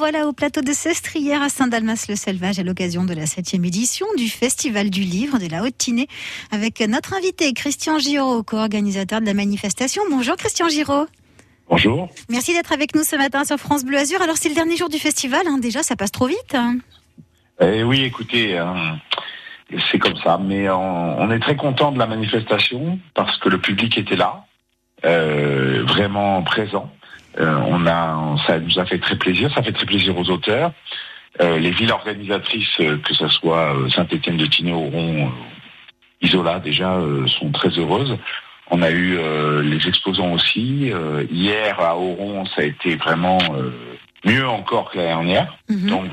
voilà au plateau de Sestrière à Saint-Dalmas-le-Selvage à l'occasion de la septième édition du Festival du Livre de la Haute-Tinée avec notre invité Christian Giraud, co-organisateur de la manifestation. Bonjour Christian Giraud. Bonjour. Merci d'être avec nous ce matin sur France Bleu Azur. Alors c'est le dernier jour du festival, hein. déjà ça passe trop vite. Eh oui, écoutez, hein, c'est comme ça, mais on, on, est très content de la manifestation parce que le public était là, euh, vraiment présent. Euh, on a, ça nous a fait très plaisir, ça fait très plaisir aux auteurs. Euh, les villes organisatrices, euh, que ce soit Saint-Étienne de Tinée, Oron, Isola déjà, sont très heureuses. On a eu les exposants aussi. hier à Oron, ça a été vraiment mieux encore que l'année dernière. -hmm. Donc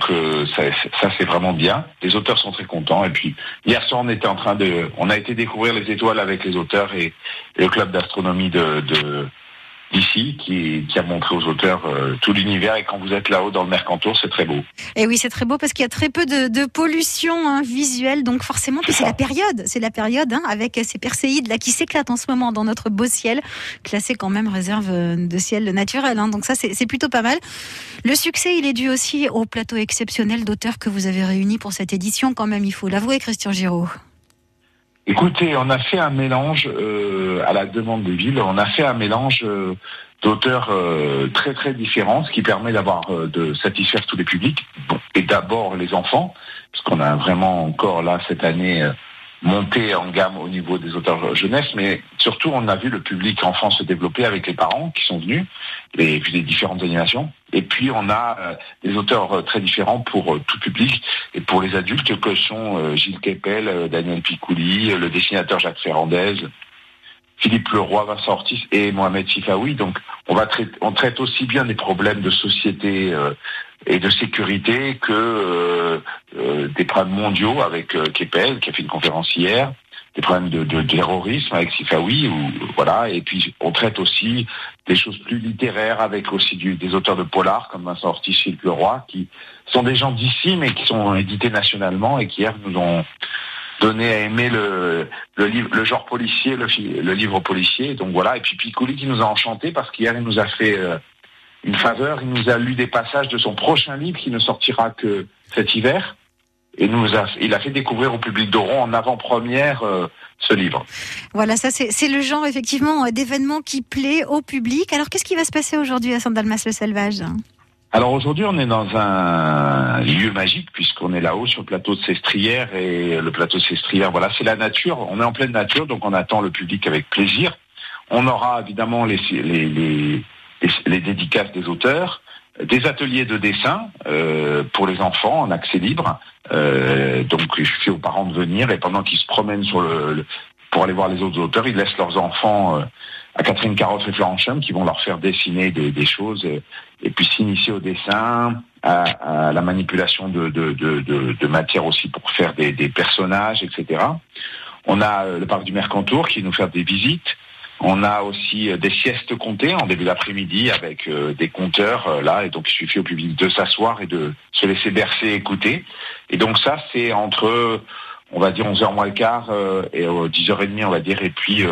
ça, ça c'est vraiment bien. Les auteurs sont très contents. Et puis hier soir, on était en train de, on a été découvrir les étoiles avec les auteurs et, et le club d'astronomie de, de ici qui, qui, a montré aux auteurs euh, tout l'univers et quand vous êtes là-haut dans le Mercantour, c'est très beau. Et oui, c'est très beau parce qu'il y a très peu de, de pollution hein, visuelle, donc forcément, puis c'est la période, c'est la période hein, avec ces perséides là qui s'éclatent en ce moment dans notre beau ciel, classé quand même réserve de ciel naturel. Hein, donc ça, c'est plutôt pas mal. Le succès, il est dû aussi au plateau exceptionnel d'auteurs que vous avez réunis pour cette édition, quand même, il faut l'avouer, Christian Giraud. Écoutez, on a fait un mélange euh, à la demande des villes. On a fait un mélange euh, d'auteurs euh, très très différents, ce qui permet d'avoir de satisfaire tous les publics. Et d'abord les enfants, parce qu'on a vraiment encore là cette année monté en gamme au niveau des auteurs jeunesse, mais surtout on a vu le public enfant se développer avec les parents qui sont venus et les différentes animations. Et puis on a euh, des auteurs euh, très différents pour euh, tout public et pour les adultes que sont Gilles Kepel, Daniel Picouli, le dessinateur Jacques Ferrandez, Philippe Leroy, Vincent Ortiz et Mohamed Sifaoui. Donc on va traiter, on traite aussi bien des problèmes de société et de sécurité que euh, euh, des problèmes mondiaux avec euh, Kepel qui a fait une conférence hier, des problèmes de, de, de terrorisme avec Sifawi ou voilà et puis on traite aussi des choses plus littéraires avec aussi du, des auteurs de polar comme Vincent Ortiz, Philippe Leroy qui sont des gens d'ici mais qui sont édités nationalement et qui hier nous ont donné à aimer le, le livre, le genre policier, le, le livre policier. Donc voilà. Et puis Picouli qui nous a enchanté parce qu'hier il nous a fait euh, une faveur. Il nous a lu des passages de son prochain livre qui ne sortira que cet hiver. Et nous a, il a fait découvrir au public d'Oron en avant-première euh, ce livre. Voilà, ça c'est le genre effectivement d'événement qui plaît au public. Alors qu'est-ce qui va se passer aujourd'hui à Saint-Dalmas-le-Selvage alors aujourd'hui, on est dans un lieu magique puisqu'on est là-haut sur le plateau de Sestrière et le plateau de Sestrière, voilà, c'est la nature. On est en pleine nature, donc on attend le public avec plaisir. On aura évidemment les, les, les, les dédicaces des auteurs, des ateliers de dessin euh, pour les enfants en accès libre. Euh, donc je fais aux parents de venir et pendant qu'ils se promènent sur le, pour aller voir les autres auteurs, ils laissent leurs enfants euh, à Catherine Carotte et Florent Chum qui vont leur faire dessiner des, des choses et, et puis s'initier au dessin, à, à, la manipulation de, de, de, de, matière aussi pour faire des, des personnages, etc. On a le parc du Mercantour qui nous fait des visites. On a aussi des siestes comptées en début d'après-midi avec euh, des compteurs euh, là, et donc il suffit au public de s'asseoir et de se laisser bercer, écouter. Et donc ça, c'est entre, on va dire 11h moins le quart euh, et 10h30, on va dire, et puis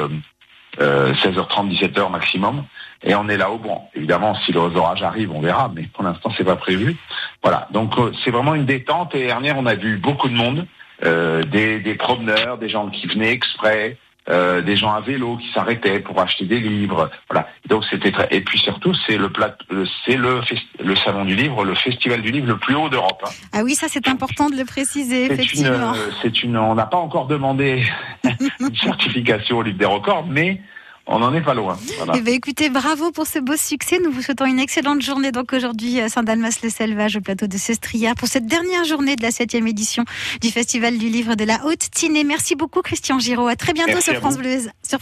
16h30, 17h maximum. Et on est là-haut. Bon, évidemment, si les orages arrivent, on verra, mais pour l'instant, c'est pas prévu. Voilà. Donc c'est vraiment une détente. Et dernière, on a vu beaucoup de monde, des promeneurs, des gens qui venaient exprès. Euh, des gens à vélo qui s'arrêtaient pour acheter des livres. Voilà. Donc c'était très... et puis surtout c'est le plat, c'est le le salon du livre, le festival du livre le plus haut d'Europe. Hein. Ah oui, ça c'est important de le préciser effectivement. C'est une, une, on n'a pas encore demandé une certification au livre des records, mais on n'en est pas loin. Voilà. Eh bien, écoutez, bravo pour ce beau succès. Nous vous souhaitons une excellente journée. Donc aujourd'hui, à Saint-Dalmas-le-Selvage, au plateau de Sestrière, pour cette dernière journée de la septième édition du Festival du Livre de la Haute-Tinée. Merci beaucoup, Christian Giraud. À très bientôt Merci sur France Bleu. Sur